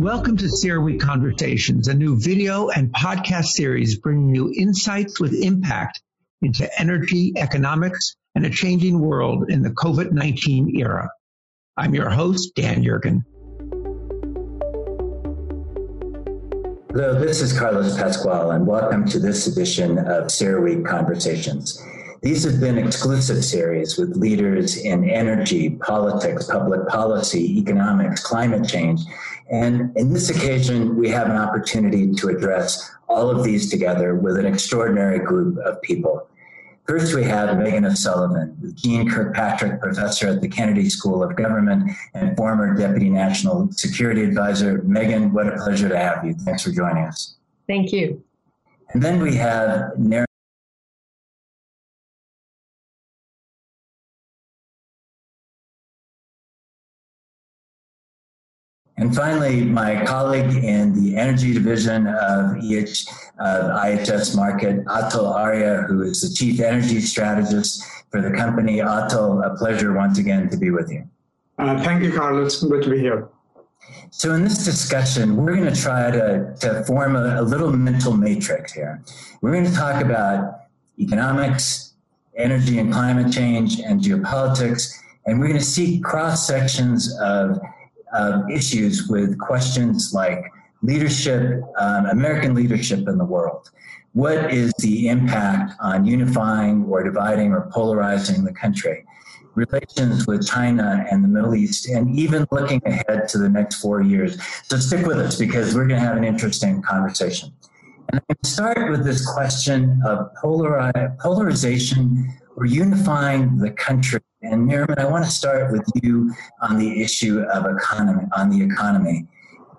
Welcome to CERAWeek Conversations, a new video and podcast series bringing you insights with impact into energy, economics, and a changing world in the COVID 19 era. I'm your host, Dan Yergin. Hello, this is Carlos Pascual, and welcome to this edition of CERAWeek Conversations. These have been exclusive series with leaders in energy, politics, public policy, economics, climate change. And in this occasion, we have an opportunity to address all of these together with an extraordinary group of people. First, we have Megan O'Sullivan, Jeane Kirkpatrick Professor at the Kennedy School of Government and former Deputy National Security Advisor. Megan, what a pleasure to have you. Thanks for joining us. Thank you. And then we have And finally, my colleague in the energy division of EH, uh, IHS Markit, Atul Arya, who is the chief energy strategist for the company. Atul, a pleasure once again to be with you. Uh, thank you, Carlos. Good to be here. So, in this discussion, we're going to try to, to form a, a little mental matrix here. We're going to talk about economics, energy and climate change, and geopolitics, and we're going to see cross sections of uh, issues with questions like leadership, um, American leadership in the world. What is the impact on unifying or dividing or polarizing the country? Relations with China and the Middle East, and even looking ahead to the next four years. So stick with us because we're going to have an interesting conversation. And to start with this question of polari- polarization or unifying the country and Nariman, I want to start with you on the issue of economy, on the economy.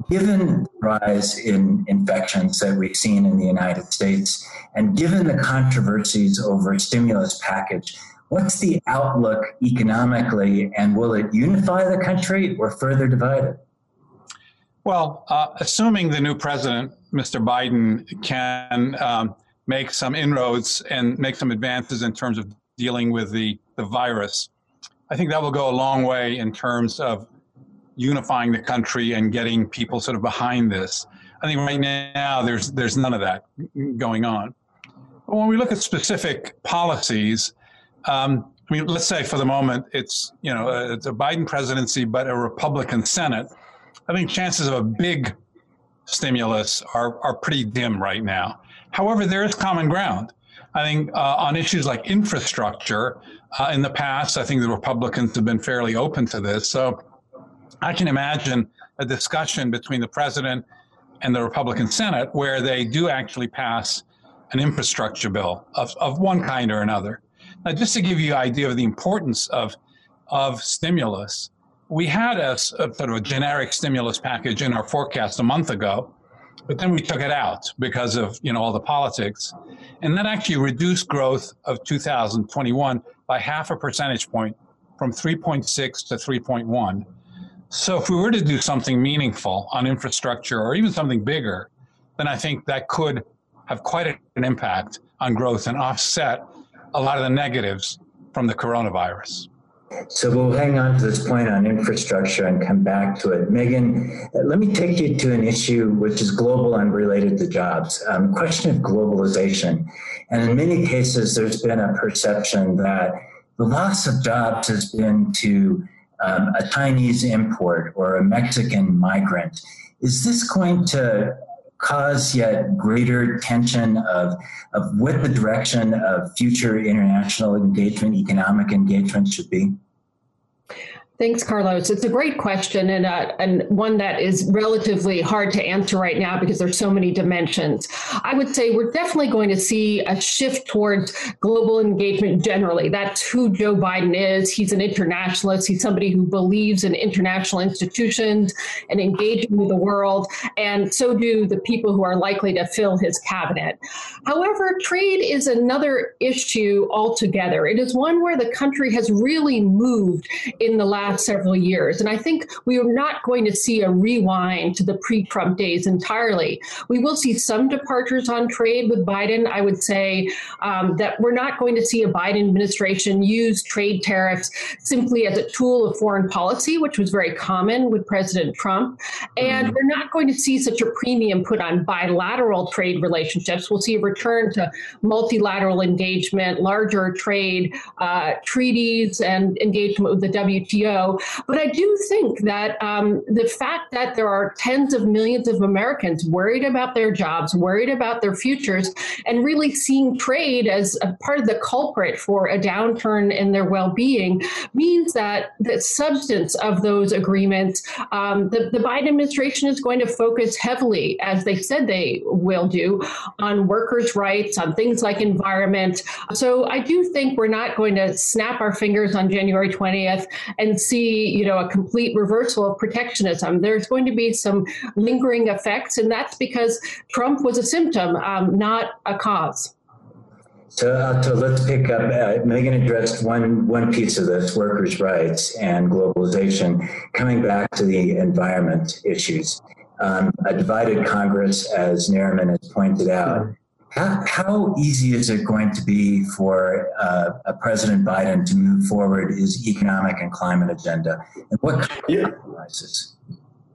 Given the rise in infections that we've seen in the United States, and given the controversies over stimulus package, what's the outlook economically, and will it unify the country or further divide it? Well, uh, assuming the new president, Mr. Biden, can um, make some inroads and make some advances in terms of dealing with the, the virus, I think that will go a long way in terms of unifying the country and getting people sort of behind this. I think right now there's there's none of that going on. But when we look at specific policies, um, I mean, let's say for the moment it's you know uh, it's a Biden presidency but a Republican Senate. I think chances of a big stimulus are are pretty dim right now. However, there is common ground. I think uh, on issues like infrastructure, uh, in the past, I think the Republicans have been fairly open to this. So I can imagine a discussion between the president and the Republican Senate where they do actually pass an infrastructure bill of, of one kind or another. Now, just to give you an idea of the importance of, of stimulus, we had a, a sort of a generic stimulus package in our forecast a month ago but then we took it out because of you know all the politics, and that actually reduced growth of 2021 by half a percentage point, from 3.6 to 3.1. So if we were to do something meaningful on infrastructure or even something bigger, then I think that could have quite an impact on growth and offset a lot of the negatives from the coronavirus. So we'll hang on to this point on infrastructure and come back to it. Megan, let me take you to an issue which is global and related to jobs. Um, question of globalization. And in many cases, there's been a perception that the loss of jobs has been to um, a Chinese import or a Mexican migrant. Is this going to cause yet greater tension of, of what the direction of future international engagement, economic engagement should be? Thanks, Carlos. It's a great question and, uh, and one that is relatively hard to answer right now because there's so many dimensions. I would say we're definitely going to see a shift towards global engagement generally. That's who Joe Biden is. He's an internationalist. He's somebody who believes in international institutions and engaging with the world. And so do the people who are likely to fill his cabinet. However, trade is another issue altogether. It is one where the country has really moved in the last last several years. And I think we are not going to see a rewind to the pre Trump days entirely. We will see some departures on trade with Biden. I would say um, that we're not going to see a Biden administration use trade tariffs simply as a tool of foreign policy, which was very common with President Trump. And mm-hmm. we're not going to see such a premium put on bilateral trade relationships. We'll see a return to multilateral engagement, larger trade uh, treaties, and engagement with the WTO. But I do think that um, the fact that there are tens of millions of Americans worried about their jobs, worried about their futures, and really seeing trade as a part of the culprit for a downturn in their well being means that the substance of those agreements, um, the, the Biden administration is going to focus heavily, as they said they will do, on workers' rights, on things like environment. So I do think we're not going to snap our fingers on January 20th and see, you know, a complete reversal of protectionism. There's going to be some lingering effects, and that's because Trump was a symptom, um, not a cause. So, uh, so let's pick up. Uh, Megan addressed one one piece of this: workers' rights and globalization. Coming back to the environment issues, um, a divided Congress, as Nariman has pointed out. How, how easy is it going to be for uh, a President Biden to move forward his economic and climate agenda, and what kind of yeah. compromises?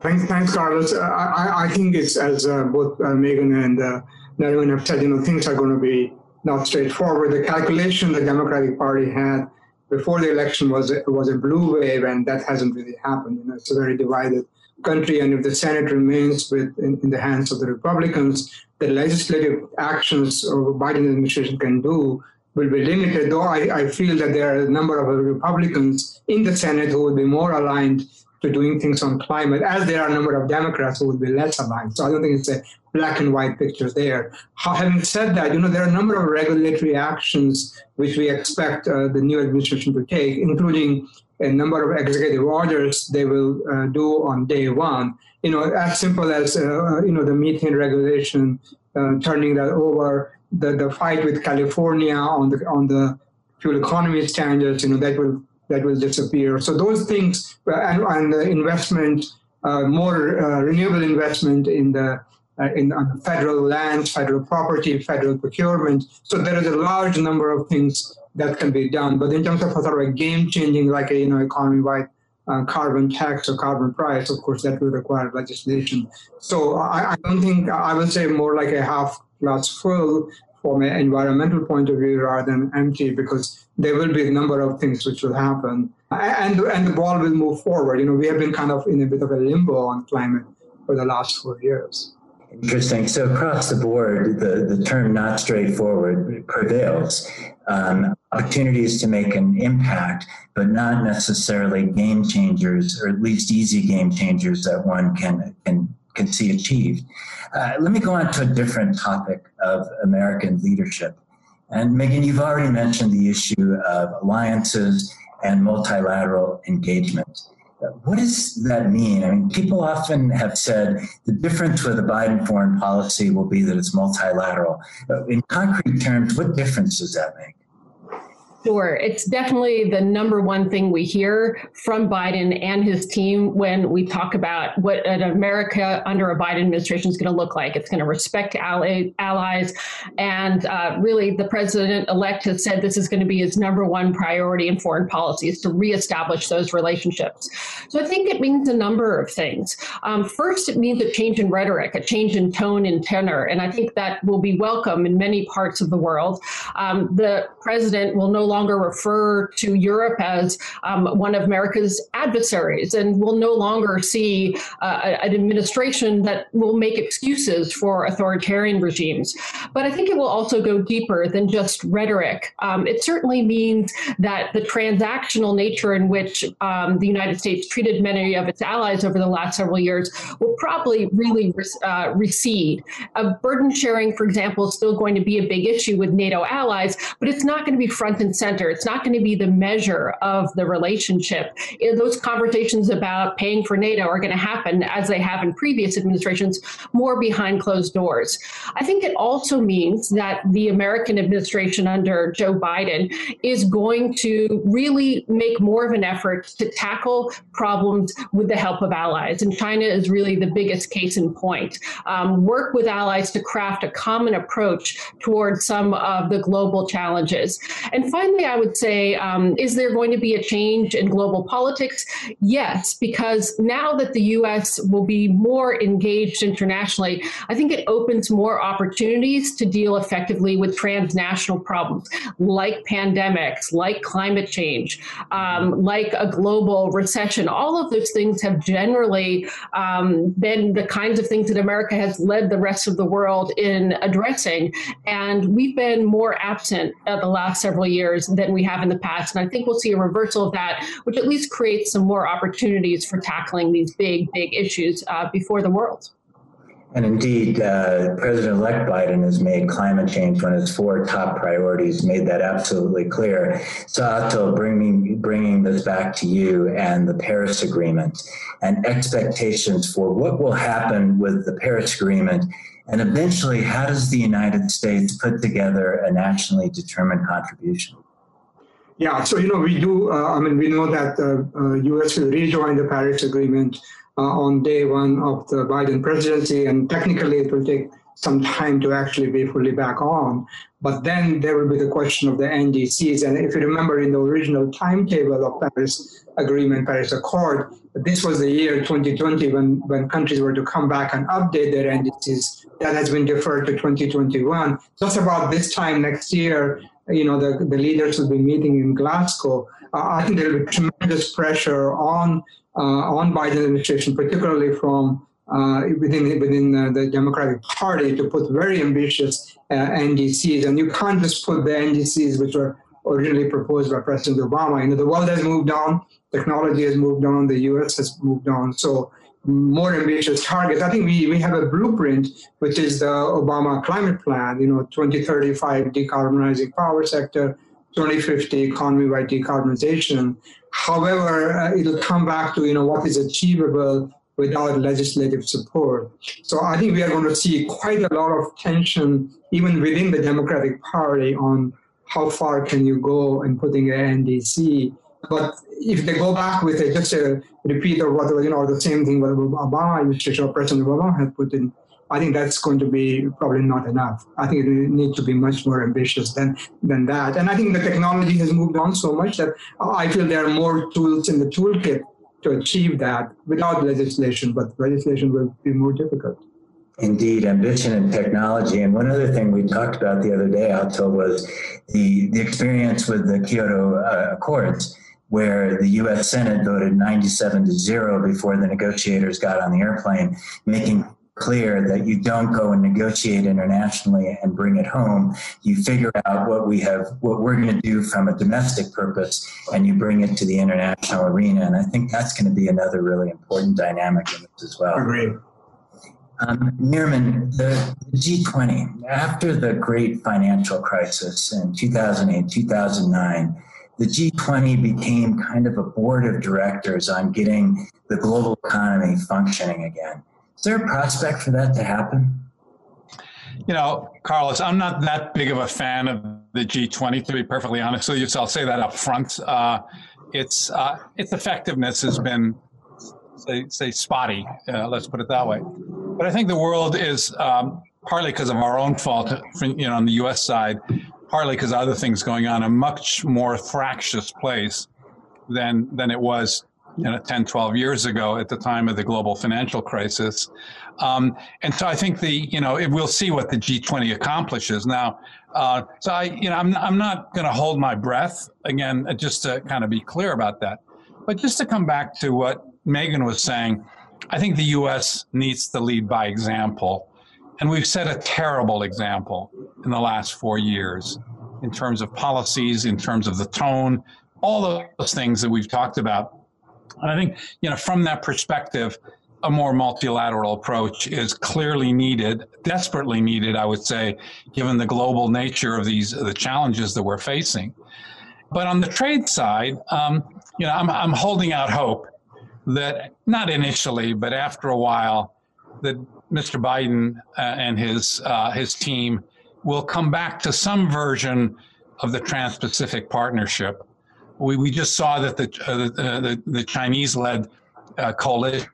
Thanks, thanks, Carlos. Uh, I, I think it's as uh, both uh, Megan and uh, have said. You know, things are going to be not straightforward. The calculation the Democratic Party had before the election was a, was a blue wave, and that hasn't really happened. You know, it's a very divided country, and if the Senate remains with in, in the hands of the Republicans, the legislative actions of Biden administration can do will be limited. Though I, I feel that there are a number of Republicans in the Senate who will be more aligned to doing things on climate, as there are a number of Democrats who will be less aligned. So I don't think it's a black and white picture there. Having said that, you know there are a number of regulatory actions which we expect uh, the new administration to take, including a number of executive orders they will uh, do on day one. You know, as simple as uh, you know the methane regulation, uh, turning that over, the, the fight with California on the on the fuel economy standards. You know that will that will disappear. So those things uh, and, and the investment, uh, more uh, renewable investment in the in on federal lands, federal property, federal procurement. So there is a large number of things that can be done. But in terms of sort of a game changing, like a you know economy-wide uh, carbon tax or carbon price, of course, that will require legislation. So I, I don't think I would say more like a half glass full from an environmental point of view rather than empty, because there will be a number of things which will happen, and and the ball will move forward. You know, we have been kind of in a bit of a limbo on climate for the last four years. Interesting. So across the board, the, the term not straightforward prevails. Um, opportunities to make an impact, but not necessarily game changers, or at least easy game changers that one can can can see achieved. Uh, let me go on to a different topic of American leadership. And Megan, you've already mentioned the issue of alliances and multilateral engagement. What does that mean? I mean, people often have said the difference with the Biden foreign policy will be that it's multilateral. In concrete terms, what difference does that make? Sure. It's definitely the number one thing we hear from Biden and his team when we talk about what an America under a Biden administration is going to look like. It's going to respect allies. And uh, really, the president elect has said this is going to be his number one priority in foreign policy is to reestablish those relationships. So I think it means a number of things. Um, first, it means a change in rhetoric, a change in tone and tenor. And I think that will be welcome in many parts of the world. Um, the president will no longer longer refer to Europe as um, one of America's adversaries and will no longer see uh, an administration that will make excuses for authoritarian regimes. But I think it will also go deeper than just rhetoric. Um, it certainly means that the transactional nature in which um, the United States treated many of its allies over the last several years will probably really uh, recede. A burden sharing, for example, is still going to be a big issue with NATO allies, but it's not going to be front and center. It's not going to be the measure of the relationship. Those conversations about paying for NATO are going to happen, as they have in previous administrations, more behind closed doors. I think it also means that the American administration under Joe Biden is going to really make more of an effort to tackle problems with the help of allies. And China is really the biggest case in point. Um, work with allies to craft a common approach towards some of the global challenges. And finally, I would say, um, is there going to be a change in global politics? Yes, because now that the U.S. will be more engaged internationally, I think it opens more opportunities to deal effectively with transnational problems like pandemics, like climate change, um, like a global recession. All of those things have generally um, been the kinds of things that America has led the rest of the world in addressing. And we've been more absent uh, the last several years than we have in the past. And I think we'll see a reversal of that, which at least creates some more opportunities for tackling these big, big issues uh, before the world. And indeed, uh, President-elect Biden has made climate change one of his four top priorities, made that absolutely clear. So Atul, bringing, bringing this back to you and the Paris Agreement and expectations for what will happen with the Paris Agreement and eventually, how does the United States put together a nationally determined contribution? Yeah, so you know we do. Uh, I mean, we know that the uh, U.S. will rejoin the Paris Agreement uh, on day one of the Biden presidency, and technically it will take some time to actually be fully back on. But then there will be the question of the NDCs. And if you remember in the original timetable of Paris Agreement, Paris Accord, this was the year 2020 when, when countries were to come back and update their NDCs. That has been deferred to 2021. Just about this time next year, you know, the, the leaders will be meeting in Glasgow. Uh, I think there will be tremendous pressure on uh, on Biden administration, particularly from uh, within within uh, the Democratic Party, to put very ambitious NDCs, and you can't just put the NDCs which were originally proposed by President Obama. You know, the world has moved on, technology has moved on, the U.S. has moved on, so more ambitious targets. I think we, we have a blueprint, which is the Obama climate plan, you know, 2035 decarbonizing power sector, 2050 economy-wide decarbonization. However, uh, it'll come back to you know what is achievable without legislative support. So I think we are going to see quite a lot of tension even within the Democratic Party on how far can you go in putting an NDC. But if they go back with it, just a repeat of what you know the same thing what Obama or President Obama had put in I think that's going to be probably not enough. I think it needs to be much more ambitious than than that. And I think the technology has moved on so much that I feel there are more tools in the toolkit to achieve that without legislation. But legislation will be more difficult. Indeed, ambition and technology. And one other thing we talked about the other day, Atul, was the, the experience with the Kyoto uh, Accords, where the US Senate voted 97 to 0 before the negotiators got on the airplane, making clear that you don't go and negotiate internationally and bring it home. You figure out what we have, what we're going to do from a domestic purpose, and you bring it to the international arena. And I think that's going to be another really important dynamic in this as well. Agreed. Um, Nariman, the, the G20, after the great financial crisis in 2008, 2009, the G20 became kind of a board of directors on getting the global economy functioning again. Is there a prospect for that to happen? You know, Carlos, I'm not that big of a fan of the G20, to be perfectly honest with you. So I'll say that up front. Uh, its uh, its effectiveness has been, say, say spotty. Uh, let's put it that way. But I think the world is um, partly because of our own fault, you know, on the U.S. side, partly because other things going on, a much more fractious place than than it was you know, 10, 12 years ago at the time of the global financial crisis. Um, and so I think the, you know, it, we'll see what the G20 accomplishes. Now, uh, so I, you know, I'm, I'm not going to hold my breath again, uh, just to kind of be clear about that. But just to come back to what Megan was saying, I think the U.S. needs to lead by example. And we've set a terrible example in the last four years in terms of policies, in terms of the tone, all those things that we've talked about. And I think, you know, from that perspective, a more multilateral approach is clearly needed, desperately needed, I would say, given the global nature of these the challenges that we're facing. but on the trade side, um, you know, I'm, I'm holding out hope that not initially, but after a while, that Mr. Biden uh, and his uh, his team will come back to some version of the Trans-Pacific Partnership. We, we just saw that the uh, the, the, the Chinese-led uh, coalition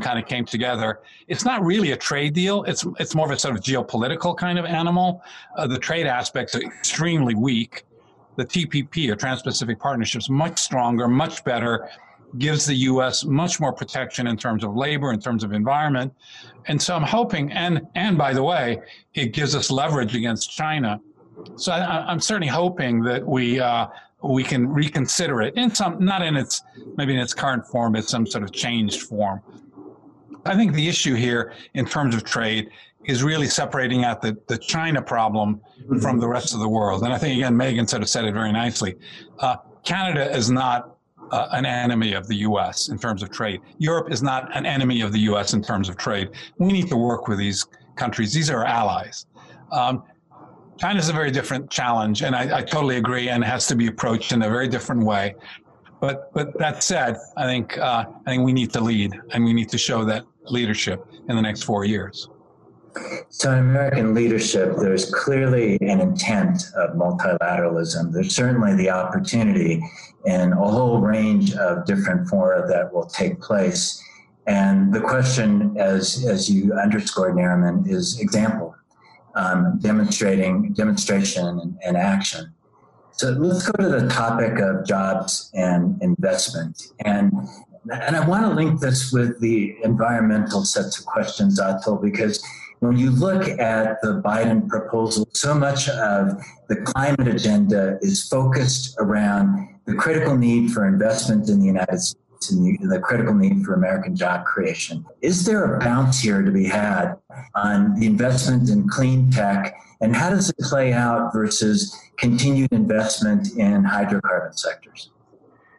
kind of came together. It's not really a trade deal. It's it's more of a sort of geopolitical kind of animal. Uh, the trade aspects are extremely weak. The TPP, or Trans-Pacific Partnership, is much stronger, much better gives the U.S. much more protection in terms of labor, in terms of environment, and so I'm hoping. And and by the way, it gives us leverage against China. So I, am certainly hoping that we uh, we can reconsider it in some, not in its maybe in its current form, but some sort of changed form. I think the issue here in terms of trade is really separating out the, the China problem from the rest of the world. And I think, again, Megan sort of said it very nicely. Uh, Canada is not uh, an enemy of the U.S. in terms of trade. Europe is not an enemy of the U.S. in terms of trade. We need to work with these countries. These are allies. Um, China is a very different challenge, and I, I, totally agree, and has to be approached in a very different way. But but that said, I think uh, I think we need to lead, and we need to show that leadership in the next four years. So, in American leadership, there's clearly an intent of multilateralism. There's certainly the opportunity in a whole range of different fora that will take place. And the question, as, as you underscored, Nariman, is example, um, demonstrating demonstration and, and action. So let's go to the topic of jobs and investment. And and I want to link this with the environmental sets of questions, Atul, because when you look at the Biden proposal, so much of the climate agenda is focused around the critical need for investment in the United States and the, the critical need for American job creation. Is there a bounce here to be had on the investment in clean tech, and how does it play out versus continued investment in hydrocarbon sectors?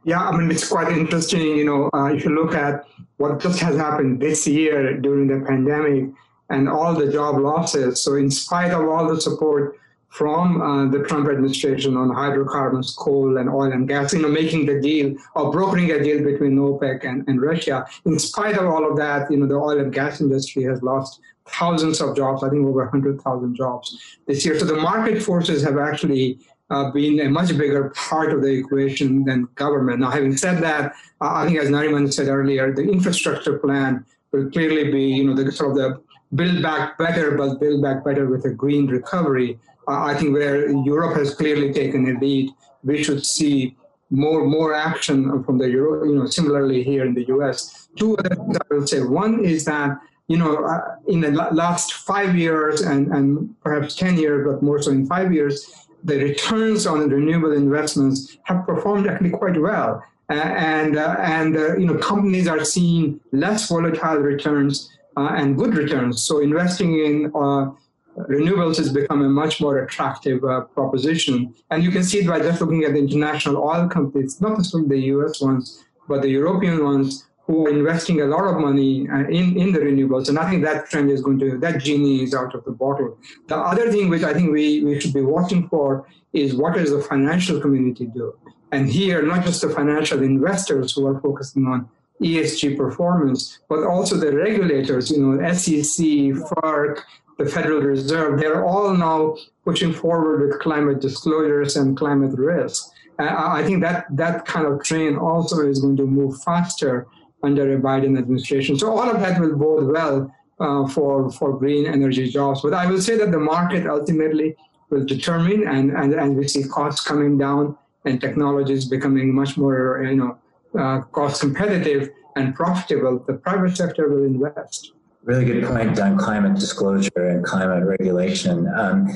Yeah, I mean, it's quite interesting. You know, uh, if you look at what just has happened this year during the pandemic, and all the job losses. So, in spite of all the support from uh, the Trump administration on hydrocarbons, coal, and oil and gas, you know, making the deal or brokering a deal between OPEC and, and Russia, in spite of all of that, you know, the oil and gas industry has lost thousands of jobs, I think over 100,000 jobs this year. So the market forces have actually uh, been a much bigger part of the equation than government. Now, having said that, uh, I think as Nariman said earlier, the infrastructure plan will clearly be, you know, the sort of the build back better, but build back better with a green recovery. I think where Europe has clearly taken a lead, we should see more more action from the Euro. You know, similarly here in the U.S. Two other things I will say. One is that you know uh, in the last five years and and perhaps ten years, but more so in five years, the returns on renewable investments have performed actually quite well. Uh, and uh, and you know companies are seeing less volatile returns uh, and good returns. So investing in uh, renewables has become a much more attractive uh, proposition. And you can see it by just looking at the international oil companies, not just the US ones, but the European ones who are investing a lot of money uh, in, in the renewables. And I think that trend is going to, that genie is out of the bottle. The other thing which I think we, we should be watching for is what does the financial community do? And here, not just the financial investors who are focusing on ESG performance, but also the regulators, you know, SEC, FERC, the Federal Reserve, they're all now pushing forward with climate disclosures and climate risk. I think that that kind of train also is going to move faster under a Biden administration. So all of that will bode well uh, for for green energy jobs. But I will say that the market ultimately will determine, and and, and we see costs coming down and technologies becoming much more you know uh, cost competitive and profitable, the private sector will invest. Really good point on climate disclosure and climate regulation. Um,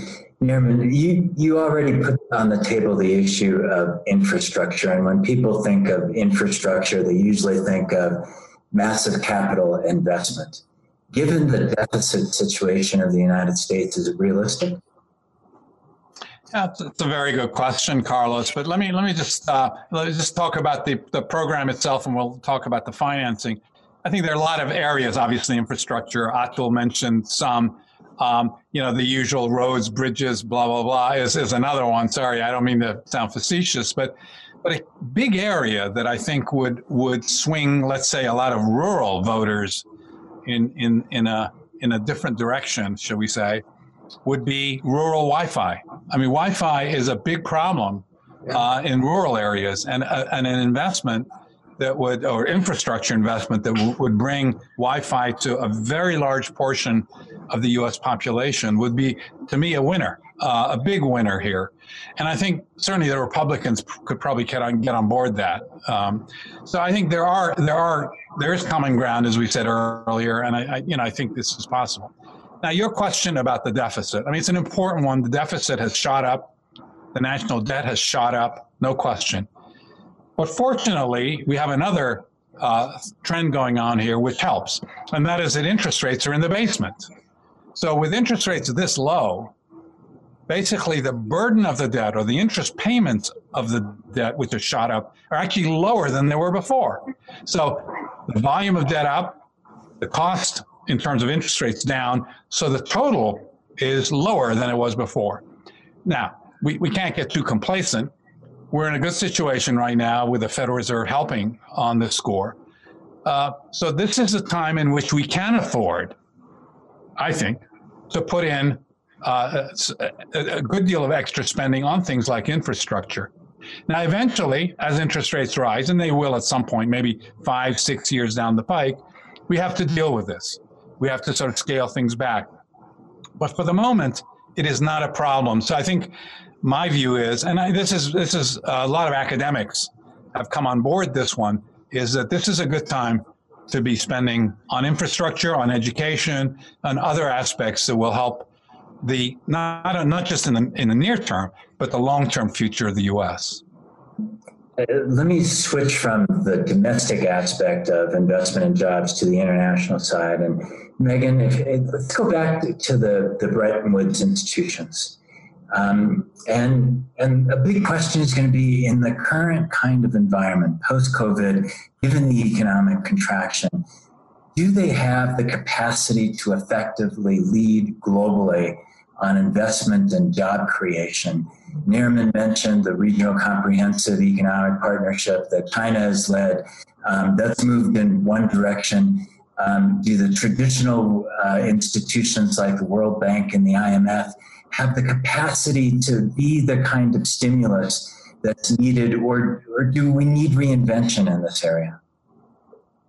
Nariman, you, you already put on the table the issue of infrastructure. And when people think of infrastructure, they usually think of massive capital investment. Given the deficit situation of the United States, is it realistic? That's, a very good question, Carlos. But let me let me just uh, let me just talk about the the program itself, and we'll talk about the financing. I think there are a lot of areas, obviously infrastructure. Atul mentioned some. Um, you know, the usual roads, bridges, blah, blah, blah is, is another one. Sorry, I don't mean to sound facetious, but but a big area that I think would would swing, let's say, a lot of rural voters in in in a in a different direction, shall we say, would be rural Wi-Fi. I mean, Wi-Fi is a big problem uh, in rural areas, and, uh, and an investment that would, or infrastructure investment that w- would bring Wi-Fi to a very large portion of the U.S. population would be, to me, a winner, uh, a big winner here. And I think certainly the Republicans could probably get on, get on board that. Um, so I think there are there are there is common ground, as we said earlier, and I, I you know I think this is possible. Now, your question about the deficit, I mean, it's an important one. The deficit has shot up. The national debt has shot up, no question. But fortunately, we have another uh, trend going on here, which helps, and that is that interest rates are in the basement. So, with interest rates this low, basically the burden of the debt or the interest payments of the debt, which has shot up, are actually lower than they were before. So, the volume of debt up, the cost in terms of interest rates down, so the total is lower than it was before. Now, we, we can't get too complacent we're in a good situation right now with the Federal Reserve helping on this score. Uh, so this is a time in which we can afford, I think, to put in uh, a, a good deal of extra spending on things like infrastructure. Now, eventually, as interest rates rise, and they will at some point, maybe five, six years down the pike, we have to deal with this. We have to sort of scale things back. But for the moment, it is not a problem. So I think my view is, and I, this is this is a lot of academics have come on board this one, is that this is a good time to be spending on infrastructure, on education, on other aspects that will help the not not just in the in the near term, but the long term future of the U.S. Uh, let me switch from the domestic aspect of investment and jobs to the international side. And Megan, if, let's go back to the, the Bretton Woods institutions. Um, and and a big question is going to be in the current kind of environment, post COVID, given the economic contraction, do they have the capacity to effectively lead globally on investment and job creation? Nariman mentioned the regional comprehensive economic partnership that China has led. Um, that's moved in one direction. Um, do the traditional uh, institutions like the World Bank and the IMF have the capacity to be the kind of stimulus that's needed, or, or do we need reinvention in this area?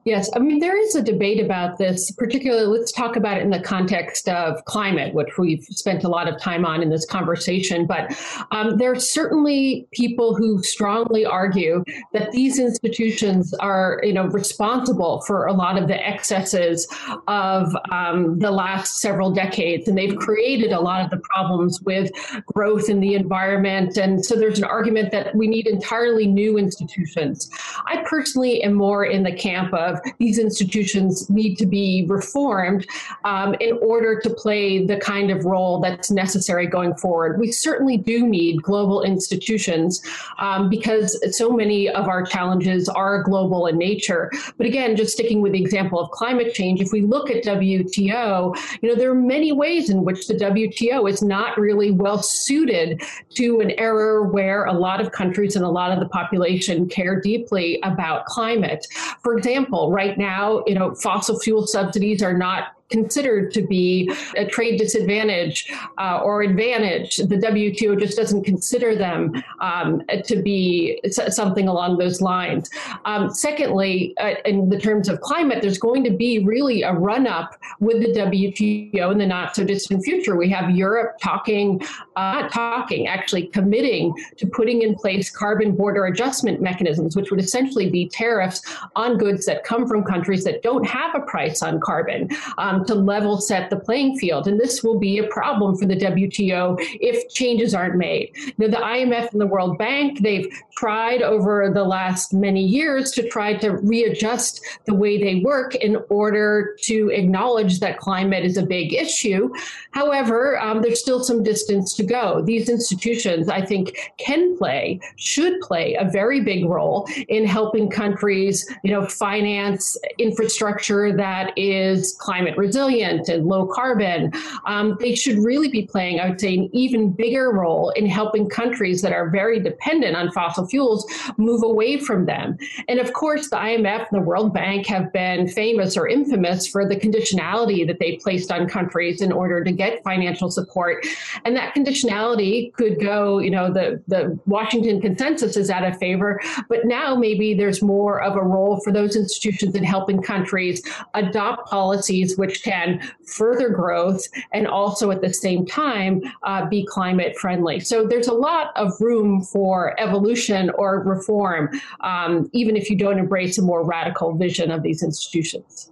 Yes, I mean, there is a debate about this, particularly, let's talk about it in the context of climate, which we've spent a lot of time on in this conversation. But um, there are certainly people who strongly argue that these institutions are, you know, responsible for a lot of the excesses of um, the last several decades. And they've created a lot of the problems with growth in the environment. And so there's an argument that we need entirely new institutions. I personally am more in the camp of these institutions need to be reformed um, in order to play the kind of role that's necessary going forward. We certainly do need global institutions um, because so many of our challenges are global in nature. But again, just sticking with the example of climate change, if we look at WTO, you know, there are many ways in which the WTO is not really well suited to an era where a lot of countries and a lot of the population care deeply about climate. For example, right now, you know, fossil fuel subsidies are not considered to be a trade disadvantage uh, or advantage. The WTO just doesn't consider them um, to be something along those lines. Um, secondly, uh, in the terms of climate, there's going to be really a run up with the WTO in the not so distant future. We have Europe talking, uh, not talking, actually committing to putting in place carbon border adjustment mechanisms, which would essentially be tariffs on goods that come from countries that don't have a price on carbon. Um, um, to level set the playing field. And this will be a problem for the WTO if changes aren't made. Now, the IMF and the World Bank, they've tried over the last many years to try to readjust the way they work in order to acknowledge that climate is a big issue. However, um, there's still some distance to go. These institutions, I think, can play, should play a very big role in helping countries, you know, finance infrastructure that is climate resilient and low carbon. Um, they should really be playing, I would say, an even bigger role in helping countries that are very dependent on fossil fuels move away from them. And of course, the IMF and the World Bank have been famous or infamous for the conditionality that they placed on countries in order to get financial support. And that conditionality could go, you know, the, the Washington consensus is out of favor, but now maybe there's more of a role for those institutions in helping countries adopt policies which can further growth and also at the same time uh, be climate friendly. So there's a lot of room for evolution or reform, um, even if you don't embrace a more radical vision of these institutions.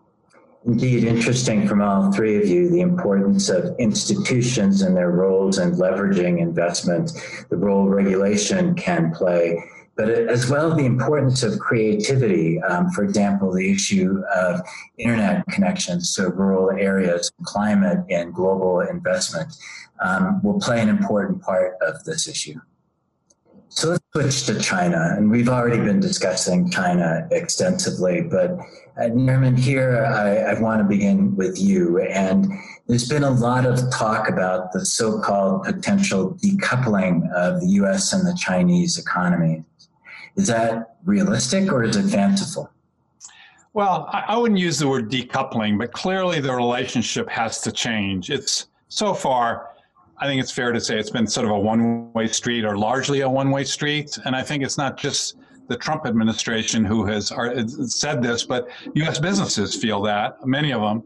Indeed, interesting from all three of you the importance of institutions and their roles in leveraging investment, the role regulation can play, but as well the importance of creativity. Um, for example, the issue of internet connections to rural areas, climate, and global investment um, will play an important part of this issue. So let's switch to China, and we've already been discussing China extensively, but uh, Nariman, here I, I want to begin with you. And there's been a lot of talk about the so-called potential decoupling of the U.S. and the Chinese economies. Is that realistic or is it fanciful? Well, I, wouldn't use the word decoupling, but clearly the relationship has to change. It's so far I think it's fair to say it's been sort of a one way street or largely a one way street. And I think it's not just the Trump administration who has said this, but US businesses feel that, many of them.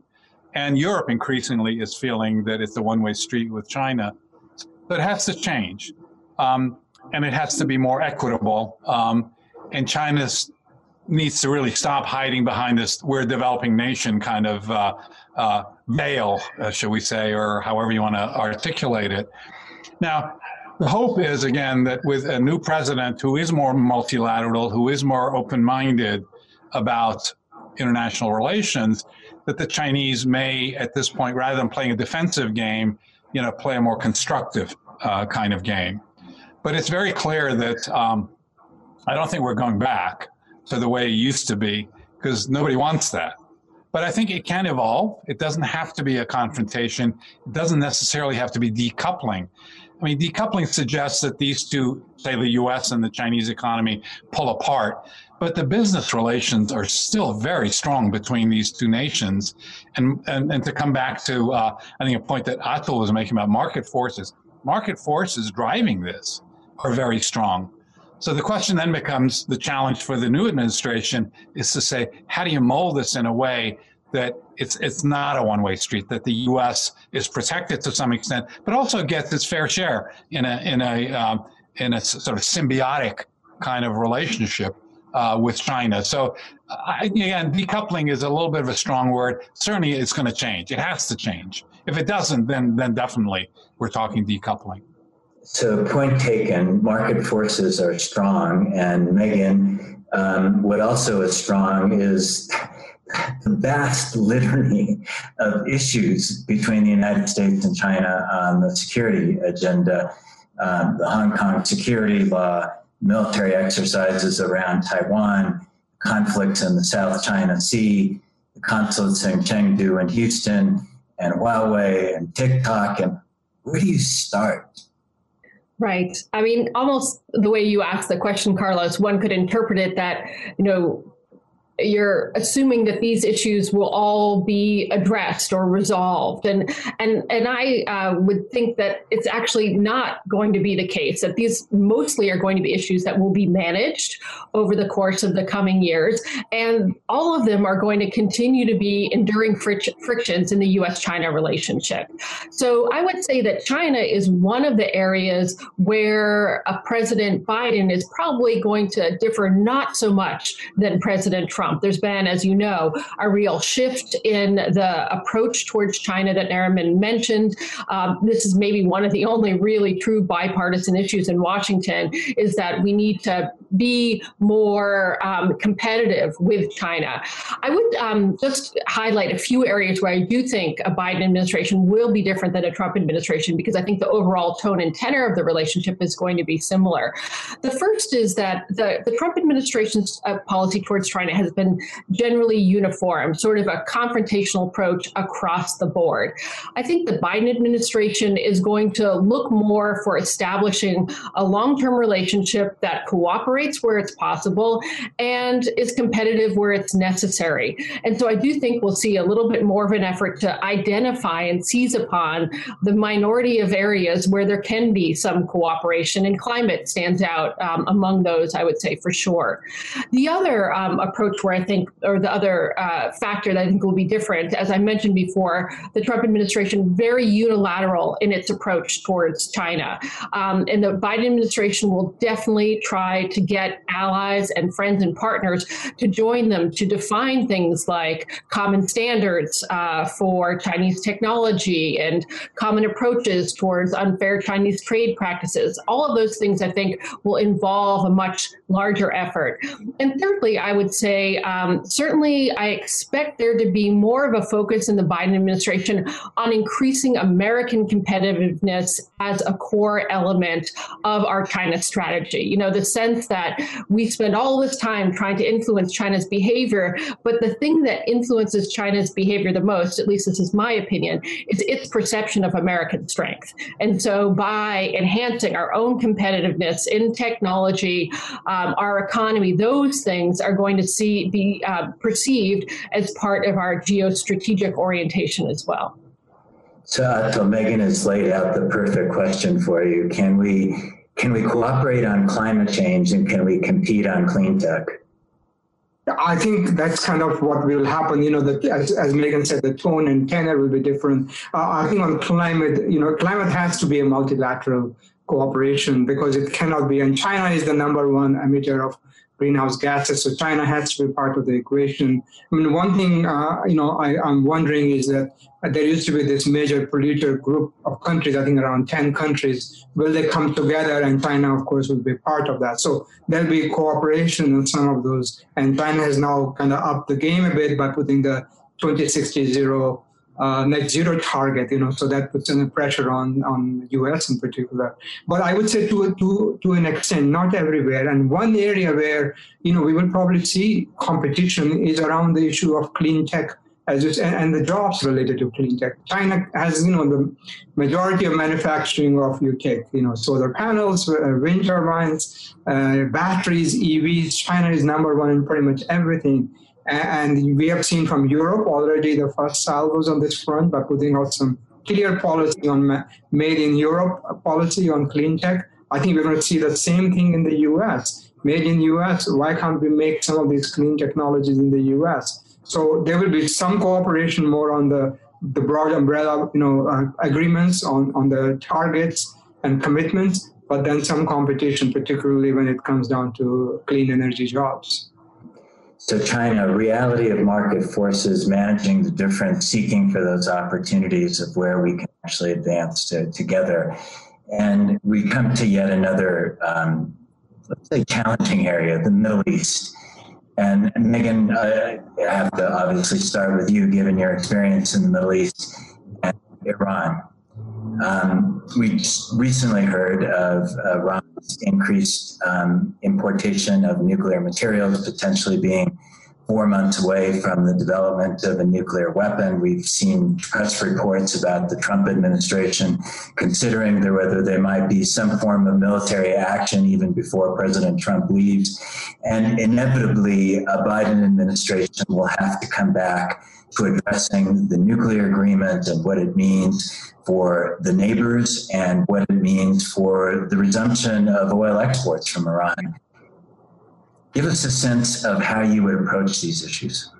And Europe increasingly is feeling that it's a one way street with China. So it has to change. Um, and it has to be more equitable. Um, and China needs to really stop hiding behind this we're a developing nation kind of uh, uh, veil, uh, shall we say, or however you want to articulate it. Now, the hope is, again, that with a new president who is more multilateral, who is more open minded about international relations, that the Chinese may, at this point, rather than playing a defensive game, you know, play a more constructive uh, kind of game. But it's very clear that um, I don't think we're going back to the way it used to be because nobody wants that. But I think it can evolve. It doesn't have to be a confrontation. It doesn't necessarily have to be decoupling. I mean, decoupling suggests that these two, say the US and the Chinese economy, pull apart. But the business relations are still very strong between these two nations. And, and, and to come back to, uh, I think, a point that Atul was making about market forces, market forces driving this are very strong. So the question then becomes the challenge for the new administration is to say, how do you mold this in a way that it's it's not a one-way street, that the U.S. is protected to some extent, but also gets its fair share in a in a um, in a sort of symbiotic kind of relationship uh, with China. So I, again, decoupling is a little bit of a strong word. Certainly, it's going to change. It has to change. If it doesn't, then then definitely we're talking decoupling. So, point taken, market forces are strong. And Megan, um, what also is strong is the vast litany of issues between the United States and China on the security agenda. Um, the Hong Kong security law, military exercises around Taiwan, conflicts in the South China Sea, the consulates in Chengdu and Houston, and Huawei and TikTok. And where do you start? Right. I mean, almost the way you asked the question, Carlos, one could interpret it that, you know, you're assuming that these issues will all be addressed or resolved. And and and i uh, would think that it's actually not going to be the case that these mostly are going to be issues that will be managed over the course of the coming years. And all of them are going to continue to be enduring frictions in the us china relationship. So i would say that china is one of the areas where a president biden is probably going to differ not so much than president trump Trump. There's been, as you know, a real shift in the approach towards China that Nariman mentioned. Um, this is maybe one of the only really true bipartisan issues in Washington is that we need to be more um, competitive with China. I would um, just highlight a few areas where I do think a Biden administration will be different than a Trump administration because I think the overall tone and tenor of the relationship is going to be similar. The first is that the, the Trump administration's uh, policy towards China has been generally uniform, sort of a confrontational approach across the board. I think the Biden administration is going to look more for establishing a long term relationship that cooperates where it's possible and is competitive where it's necessary. And so I do think we'll see a little bit more of an effort to identify and seize upon the minority of areas where there can be some cooperation, and climate stands out um, among those, I would say, for sure. The other um, approach where I think, or the other uh, factor that I think will be different, as I mentioned before, the Trump administration very unilateral in its approach towards China. Um, and the Biden administration will definitely try to get allies and friends and partners to join them to define things like common standards uh, for Chinese technology and common approaches towards unfair Chinese trade practices. All of those things, I think, will involve a much larger effort. And thirdly, I would say um, certainly I expect there to be more of a focus in the Biden administration on increasing American competitiveness as a core element of our China strategy. You know, the sense that we spend all this time trying to influence China's behavior, but the thing that influences China's behavior the most, at least this is my opinion, is its perception of American strength. And so by enhancing our own competitiveness in technology, um, our economy, those things are going to see be uh, perceived as part of our geostrategic orientation as well. So, so Meghan has laid out the perfect question for you. Can we can we cooperate on climate change and can we compete on clean tech? I think that's kind of what will happen. You know, that as, as Meghan said, the tone and tenor will be different. Uh, I think on climate, you know, climate has to be a multilateral cooperation because it cannot be. And China is the number one emitter of greenhouse gases. So China has to be part of the equation. I mean, one thing uh, you know I, am wondering is that there used to be this major polluter group of countries. I think around ten countries. Will they come together? And China, of course, will be part of that. So there'll be cooperation in some of those. And China has now kind of upped the game a bit by putting the 2060 zero uh, net zero target, you know, so that puts in pressure on on U.S. in particular. But I would say to to to an extent, not everywhere. And one area where you know we will probably see competition is around the issue of clean tech. As just, and the jobs related to clean tech. China has, you know, the majority of manufacturing of you take, you know, solar panels, uh, wind turbines, uh, batteries, EVs. China is number one in pretty much everything. And we have seen from Europe already the first salvos on this front by putting out some clear policy on made in Europe policy on clean tech. I think we're going to see the same thing in the US. Made in US, why can't we make some of these clean technologies in the US? So there will be some cooperation more on the, the broad umbrella you know, uh, agreements on, on the targets and commitments, but then some competition, particularly when it comes down to clean energy jobs. So China, reality of market forces, managing the difference, seeking for those opportunities of where we can actually advance to, together. And we come to yet another, um, let's say, challenging area, the Middle East. And Meghan, I have to obviously start with you, given your experience in the Middle East and Iran. Um, we recently heard of Iran's increased um, importation of nuclear materials, potentially being four months away from the development of a nuclear weapon. We've seen press reports about the Trump administration considering there, whether there might be some form of military action even before President Trump leaves. And inevitably, a Biden administration will have to come back to addressing the nuclear agreement and what it means for the neighbors and what it means for the resumption of oil exports from Iran. Give us a sense of how you would approach these issues.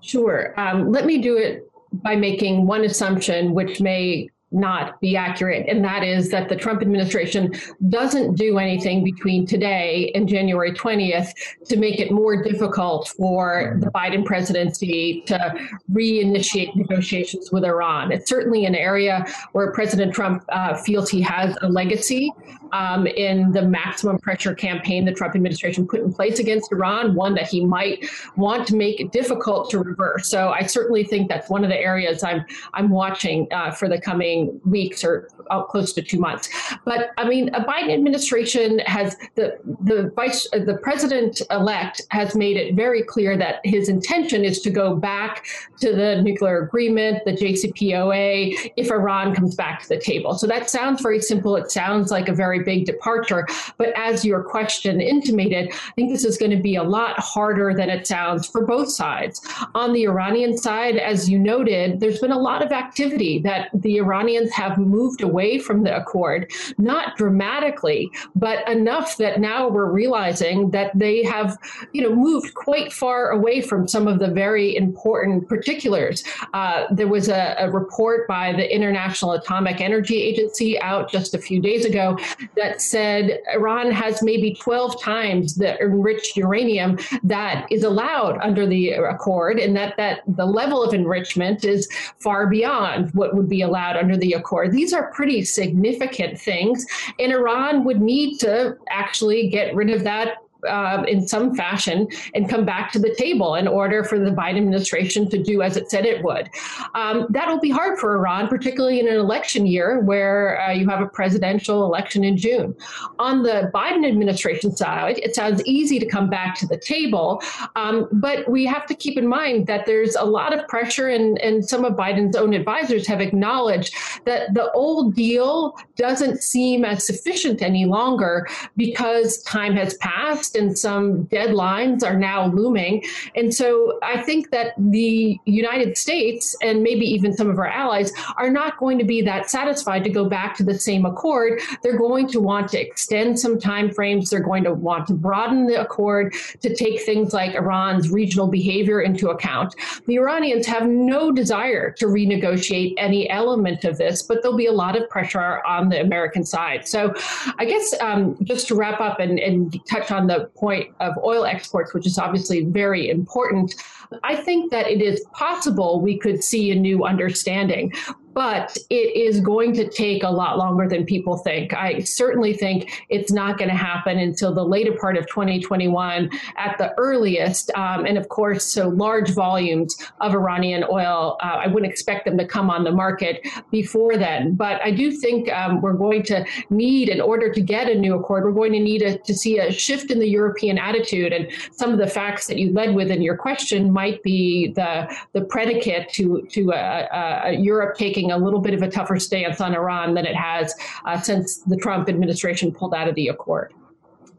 Sure. Um, let me do it by making one assumption, which may not be accurate, and that is that the Trump administration doesn't do anything between today and January 20th to make it more difficult for the Biden presidency to reinitiate negotiations with Iran. It's certainly an area where President Trump uh, feels he has a legacy um, in the maximum pressure campaign the Trump administration put in place against Iran, one that he might want to make difficult to reverse. So I certainly think that's one of the areas I'm I'm watching uh, for the coming weeks or close to two months. But I mean, a Biden administration has the the vice uh, the president elect has made it very clear that his intention is to go back to the nuclear agreement, the JCPOA, if Iran comes back to the table. So that sounds very simple. It sounds like a very big departure. But as your question intimated, I think this is going to be a lot harder than it sounds for both sides. On the Iranian side, as you noted, there's been a lot of activity that the Iranians have moved away from the accord, not dramatically, but enough that now we're realizing that they have, you know, moved quite far away from some of the very important particulars. Uh, there was a, a report by the International Atomic Energy Agency out just a few days ago that said Iran has maybe 12 times the enriched uranium that is allowed under the accord, and that, that the level of enrichment is far beyond what would be allowed under the accord. These are pretty significant things, and Iran would need to actually get rid of that uh, in some fashion and come back to the table in order for the Biden administration to do as it said it would. Um, that'll be hard for Iran, particularly in an election year where uh, you have a presidential election in June. On the Biden administration side, it sounds easy to come back to the table, um, but we have to keep in mind that there's a lot of pressure, and, and some of Biden's own advisors have acknowledged that the old deal doesn't seem as sufficient any longer because time has passed and some deadlines are now looming. And so I think that the United States and maybe even some of our allies are not going to be that satisfied to go back to the same accord. They're going to want to extend some time frames. They're going to want to broaden the accord to take things like Iran's regional behavior into account. The Iranians have no desire to renegotiate any element of this, but there'll be a lot of pressure on the American side. So I guess um, just to wrap up and, and touch on the point of oil exports, which is obviously very important, I think that it is possible we could see a new understanding but it is going to take a lot longer than people think. I certainly think it's not going to happen until the later part of 2021 at the earliest. Um, and of course, so large volumes of Iranian oil, uh, I wouldn't expect them to come on the market before then. But I do think um, we're going to need, in order to get a new accord, we're going to need a, to see a shift in the European attitude. And some of the facts that you led with in your question might be the, the predicate to, to a Europe taking taking a little bit of a tougher stance on Iran than it has uh, since the Trump administration pulled out of the accord.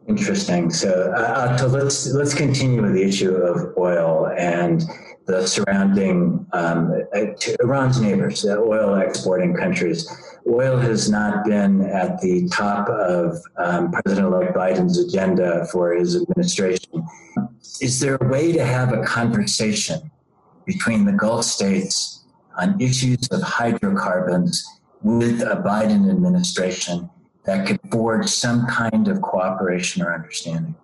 Interesting. So, uh, uh let's let's continue with the issue of oil and the surrounding um, uh, Iran's neighbors, the oil exporting countries. Oil has not been at the top of um, President-elect Biden's agenda for his administration. Is there a way to have a conversation between the Gulf states on issues of hydrocarbons with a Biden administration that could forge some kind of cooperation or understanding?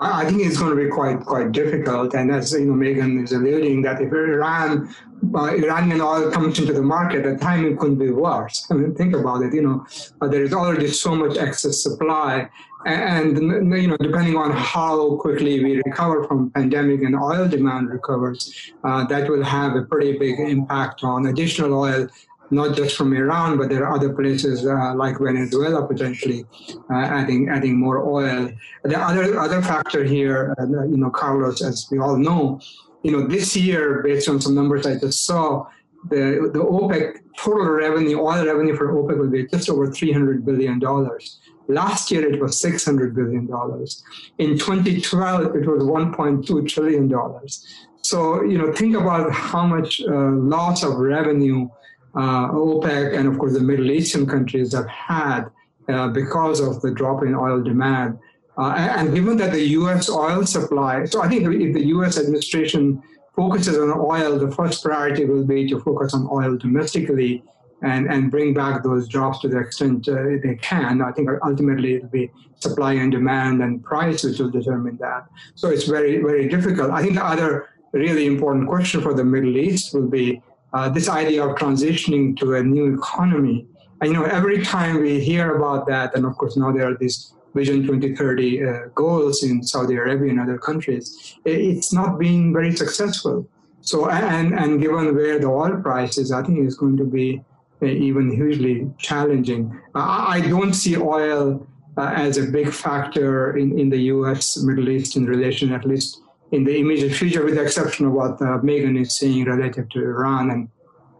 I think it's going to be quite quite difficult. And as you know, Meghan is alluding that if Iran, uh, Iranian oil comes into the market, the timing couldn't be worse. I mean, think about it. You know, uh, there is already so much excess supply, and, and you know, depending on how quickly we recover from pandemic and oil demand recovers, uh, that will have a pretty big impact on additional oil not just from Iran, but there are other places uh, like Venezuela potentially uh, adding adding more oil. The other other factor here, uh, you know, Carlos, as we all know, you know, this year, based on some numbers I just saw, the the OPEC total revenue, oil revenue for OPEC will be just over 300 billion dollars. Last year it was 600 billion dollars. In 2012 it was 1.2 trillion dollars. So you know, think about how much uh, loss of revenue OPEC and of course the Middle Eastern countries have had uh, because of the drop in oil demand. Uh, and given that the U.S. oil supply, so I think if the U.S. administration focuses on oil, the first priority will be to focus on oil domestically and, and bring back those jobs to the extent uh, they can. I think ultimately it'll be supply and demand and price which will determine that. So it's very, very difficult. I think the other really important question for the Middle East will be uh, this idea of transitioning to a new economy. And, you know, every time we hear about that, and of course now there are these Vision 2030 uh, goals in Saudi Arabia and other countries, it's not being very successful. So, and, and given where the oil price is, I think it's going to be even hugely challenging. I don't see oil uh, as a big factor in, in the U.S. Middle Eastern relation, at least in the immediate future, with the exception of what uh, Meghan is saying relative to Iran and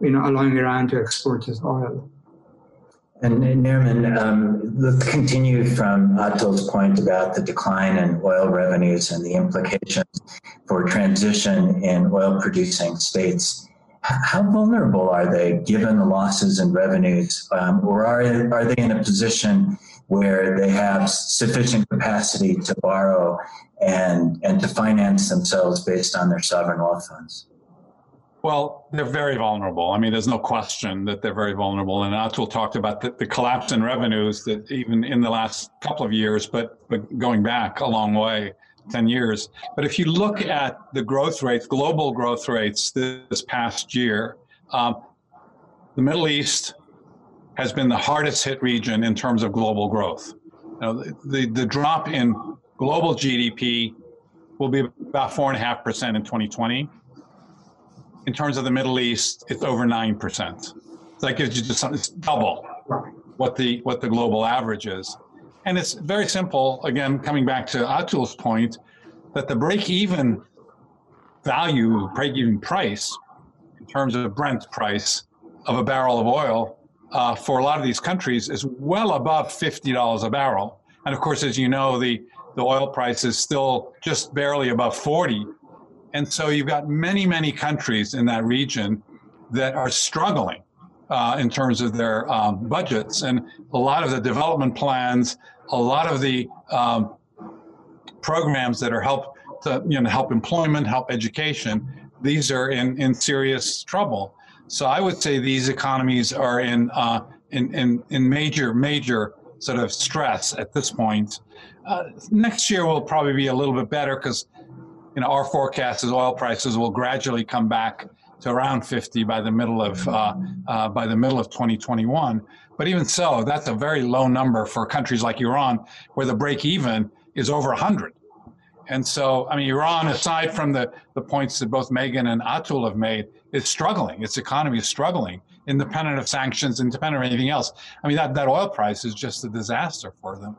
you know allowing Iran to export its oil. And, Nariman, um, let's continue from Atul's point about the decline in oil revenues and the implications for transition in oil producing states. How vulnerable are they given the losses in revenues, um, or are, are they in a position where they have sufficient capacity to borrow and, and to finance themselves based on their sovereign wealth funds? Well, they're very vulnerable. I mean, there's no question that they're very vulnerable. And Atul talked about the, the, collapse in revenues that even in the last couple of years, but, but going back a long way, 10 years. But if you look at the growth rates, global growth rates this past year, um, the Middle East, has been the hardest hit region in terms of global growth. Know, the, the drop in global GDP will be about 4.5% in 2020. In terms of the Middle East, it's over 9%. That gives you just it's double what the, what the global average is. And it's very simple, again, coming back to Atul's point, that the break even value, break even price, in terms of Brent price of a barrel of oil uh, for a lot of these countries is well above $50 a barrel. And of course, as you know, the, the oil price is still just barely above 40. And so you've got many, many countries in that region that are struggling uh, in terms of their um, budgets. And a lot of the development plans, a lot of the um, programs that are help to you know help employment, help education, these are in, in serious trouble. So I would say these economies are in uh, in, in in major major sort of stress at this point. Uh, next year will probably be a little bit better because you know our forecast is oil prices will gradually come back to around 50 by the middle of uh, uh, by the middle of 2021. But even so, that's a very low number for countries like Iran, where the break even is over 100. And so, I mean, Iran, aside from the, the points that both Meghan and Atul have made, is struggling. Its economy is struggling, independent of sanctions, independent of anything else. I mean, that, that oil price is just a disaster for them.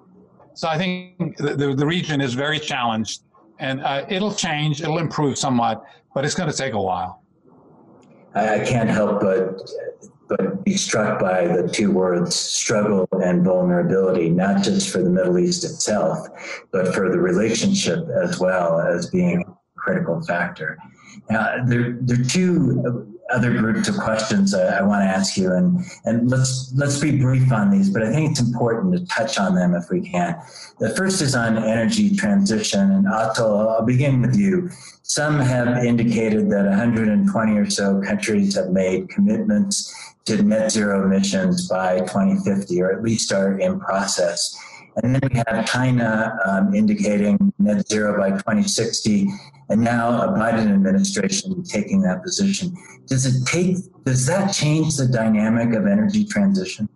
So I think the, the, the region is very challenged and uh, it'll change, it'll improve somewhat, but it's going to take a while. I can't help but but be struck by the two words struggle and vulnerability, not just for the Middle East itself, but for the relationship as well as being a critical factor. Now, there, there are two other groups of questions I, I want to ask you, and, and let's let's be brief on these, but I think it's important to touch on them if we can. The first is on energy transition, and Atul, I'll begin with you. Some have indicated that 120 or so countries have made commitments to net zero emissions by 2050, or at least are in process. And then we have China um, indicating net zero by 2060, and now a Biden administration taking that position. Does it take? Does that change the dynamic of energy transition?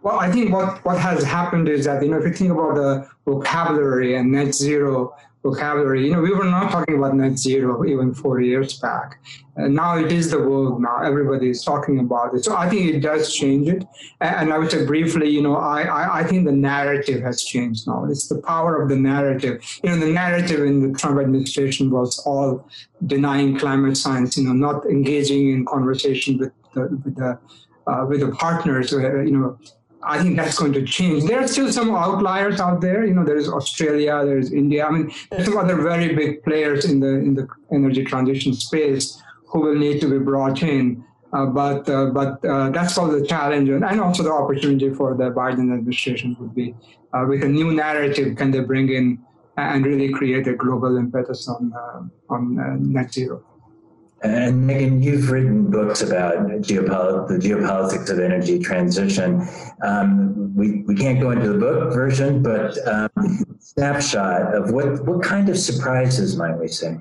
Well, I think what, what has happened is that you know if you think about the vocabulary and net zero You know, we were not talking about net zero even four years back. And now it is the world now. Everybody is talking about it. So I think it does change it. And I would say briefly, you know, I, I, I think the narrative has changed now. It's the power of the narrative. You know, the narrative in the Trump administration was all denying climate science, you know, not engaging in conversation with the, with the uh, with the partners, uh, you know, I think that's going to change. There are still some outliers out there. You know, there's Australia, there's India. I mean, there's some other very big players in the in the energy transition space who will need to be brought in. Uh, but uh, but uh, that's all the challenge, and, and also the opportunity for the Biden administration would be uh, with a new narrative. Can they bring in and really create a global impetus on uh, on uh, net zero? And Meghan, you've written books about the geopolitics of energy transition. Um, we, we can't go into the book version, but um, snapshot of what, what kind of surprises might we say?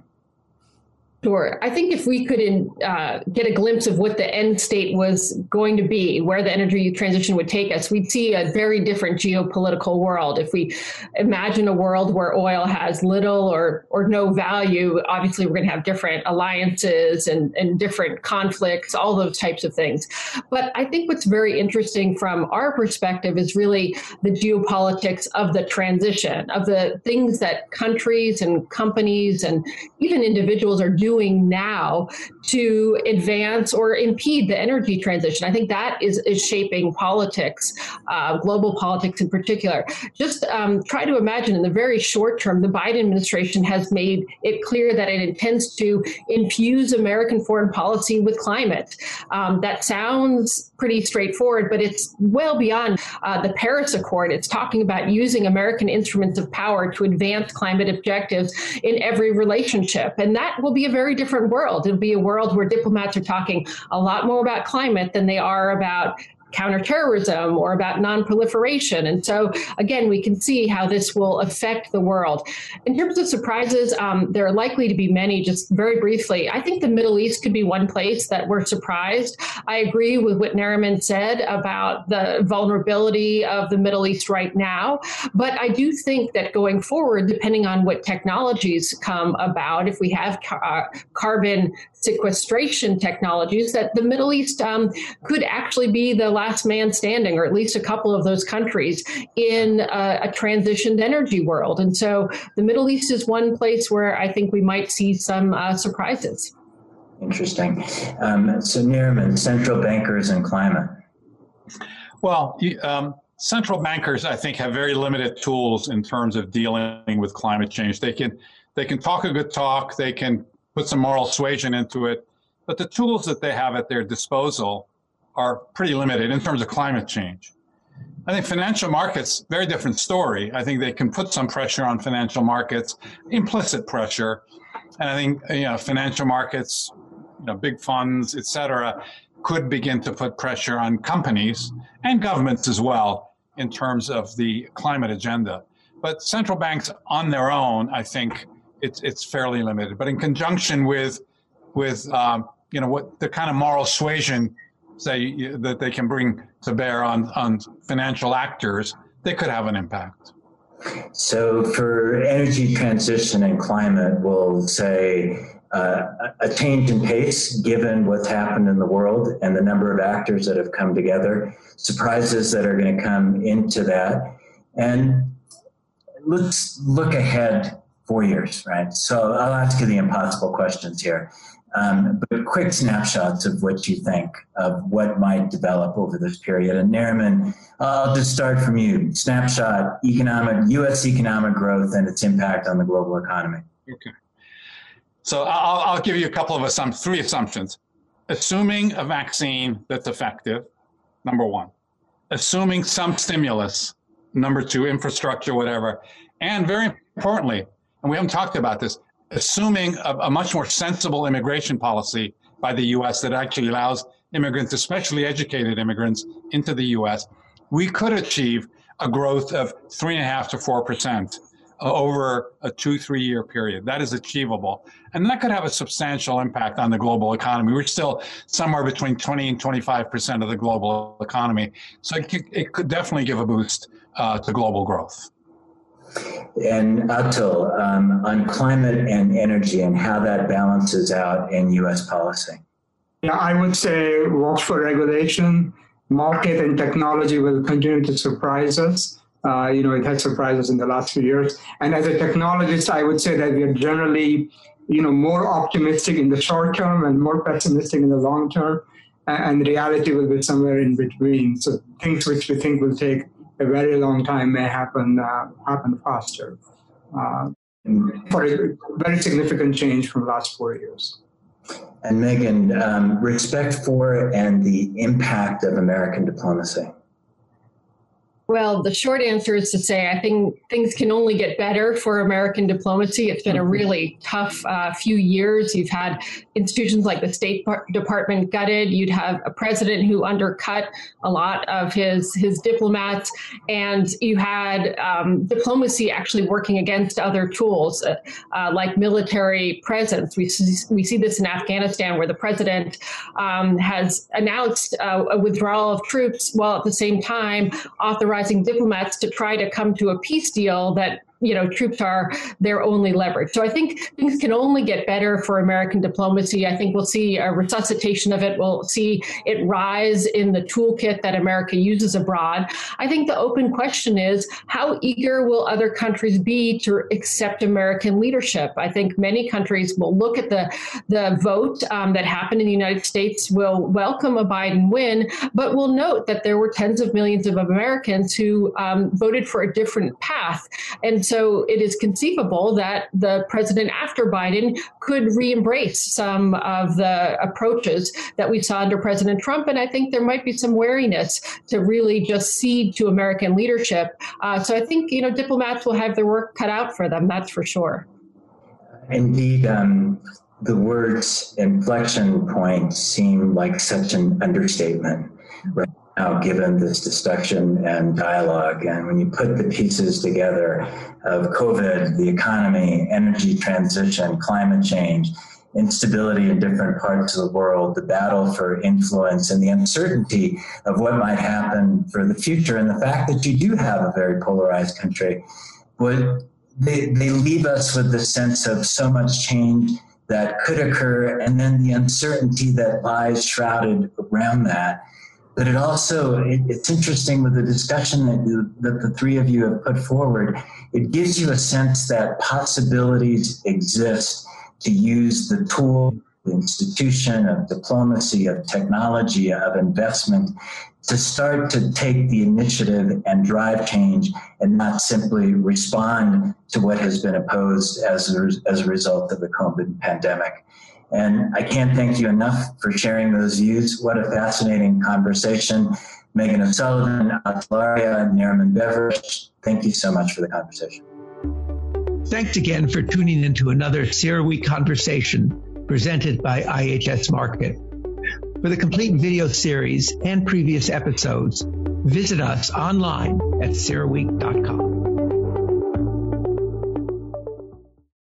Sure. I think if we could in, uh, get a glimpse of what the end state was going to be, where the energy transition would take us, we'd see a very different geopolitical world. If we imagine a world where oil has little or, or no value, obviously we're going to have different alliances and, and different conflicts, all those types of things. But I think what's very interesting from our perspective is really the geopolitics of the transition, of the things that countries and companies and even individuals are doing doing now to advance or impede the energy transition. I think that is, is shaping politics, uh, global politics in particular. Just um, try to imagine in the very short term, the Biden administration has made it clear that it intends to infuse American foreign policy with climate. Um, that sounds pretty straightforward, but it's well beyond uh, the Paris Accord. It's talking about using American instruments of power to advance climate objectives in every relationship. And that will be a very different world. It'll be a world where diplomats are talking a lot more about climate than they are about counterterrorism or about nonproliferation. And so, again, we can see how this will affect the world. In terms of surprises, um, there are likely to be many. Just very briefly, I think the Middle East could be one place that we're surprised. I agree with what Nariman said about the vulnerability of the Middle East right now. But I do think that going forward, depending on what technologies come about, if we have uh, carbon sequestration technologies, that the Middle East um, could actually be the last man standing, or at least a couple of those countries in a, a transitioned energy world. And so the Middle East is one place where I think we might see some uh, surprises. Interesting. Um, so, Nariman, central bankers and climate. Well, um, central bankers, I think, have very limited tools in terms of dealing with climate change. They can they can talk a good talk. They can put some moral suasion into it. But the tools that they have at their disposal are pretty limited in terms of climate change. I think financial markets, very different story. I think they can put some pressure on financial markets, implicit pressure. And I think, you know, financial markets, you know, big funds, et cetera, could begin to put pressure on companies and governments as well in terms of the climate agenda. But central banks on their own, I think, it's it's fairly limited. But in conjunction with with um, you know what the kind of moral suasion say that they can bring to bear on on financial actors, they could have an impact. So for energy transition and climate, we'll say uh, a change in pace given what's happened in the world and the number of actors that have come together, surprises that are going to come into that. And let's look ahead four years, right? So I'll ask you the impossible questions here. Um, but quick snapshots of what you think of what might develop over this period. And Nariman, I'll just start from you. Snapshot economic, U.S. economic growth and its impact on the global economy. Okay. So I'll, I'll give you a couple of assumptions, three assumptions. Assuming a vaccine that's effective, number one. Assuming some stimulus, number two, infrastructure, whatever. And very importantly, and we haven't talked about this, assuming a, a much more sensible immigration policy by the U.S. that actually allows immigrants, especially educated immigrants, into the U.S., we could achieve a growth of three and a half to four percent over a two, three year period. That is achievable. And that could have a substantial impact on the global economy. We're still somewhere between 20 and 25% of the global economy. So it could, it could definitely give a boost uh, to global growth. And Atul, um, on climate and energy and how that balances out in U.S. policy. Yeah, I would say watch for regulation. Market and technology will continue to surprise us. Uh, you know, it has surprised us in the last few years. And as a technologist, I would say that we are generally, you know, more optimistic in the short term and more pessimistic in the long term. And reality will be somewhere in between. So things which we think will take a very long time may happen uh, happen faster uh, for a very significant change from the last four years. And Meghan, um, respect for and the impact of American diplomacy. Well, the short answer is to say I think things can only get better for American diplomacy. It's been a mm-hmm. really tough uh, few years. You've had institutions like the State Department gutted. You'd have a president who undercut a lot of his his diplomats, and you had um, diplomacy actually working against other tools uh, uh, like military presence. We see, we see this in Afghanistan, where the president um, has announced uh, a withdrawal of troops while at the same time authorizing authorizing diplomats to try to come to a peace deal that you know troops are their only leverage. So I think things can only get better for American diplomacy. I think we'll see a resuscitation of it. We'll see it rise in the toolkit that America uses abroad. I think the open question is how eager will other countries be to accept American leadership? I think many countries will look at the the vote um, that happened in the United States, will welcome a Biden win, but will note that there were tens of millions of Americans who um, voted for a different path, and so it is conceivable that the president after Biden could re embrace some of the approaches that we saw under President Trump. And I think there might be some wariness to really just cede to American leadership. Uh, so I think, you know, diplomats will have their work cut out for them, that's for sure. Indeed. Um, the words inflection point seem like such an understatement now, given this discussion and dialogue. And when you put the pieces together of COVID, the economy, energy transition, climate change, instability in different parts of the world, the battle for influence, and the uncertainty of what might happen for the future, and the fact that you do have a very polarized country, would they, they leave us with the sense of so much change that could occur, and then the uncertainty that lies shrouded around that but it also it, it's interesting with the discussion that you, that the three of you have put forward it gives you a sense that possibilities exist to use the tool the institution of diplomacy of technology of investment to start to take the initiative and drive change and not simply respond to what has been opposed as a, as a result of the COVID pandemic. And I can't thank you enough for sharing those views. What a fascinating conversation. Meghan O'Sullivan, Atul Arya, Nariman Behravesh, thank you so much for the conversation. Thanks again for tuning into another CERAWeek conversation presented by IHS Markit. For the complete video series and previous episodes, visit us online at CERAWeek.com.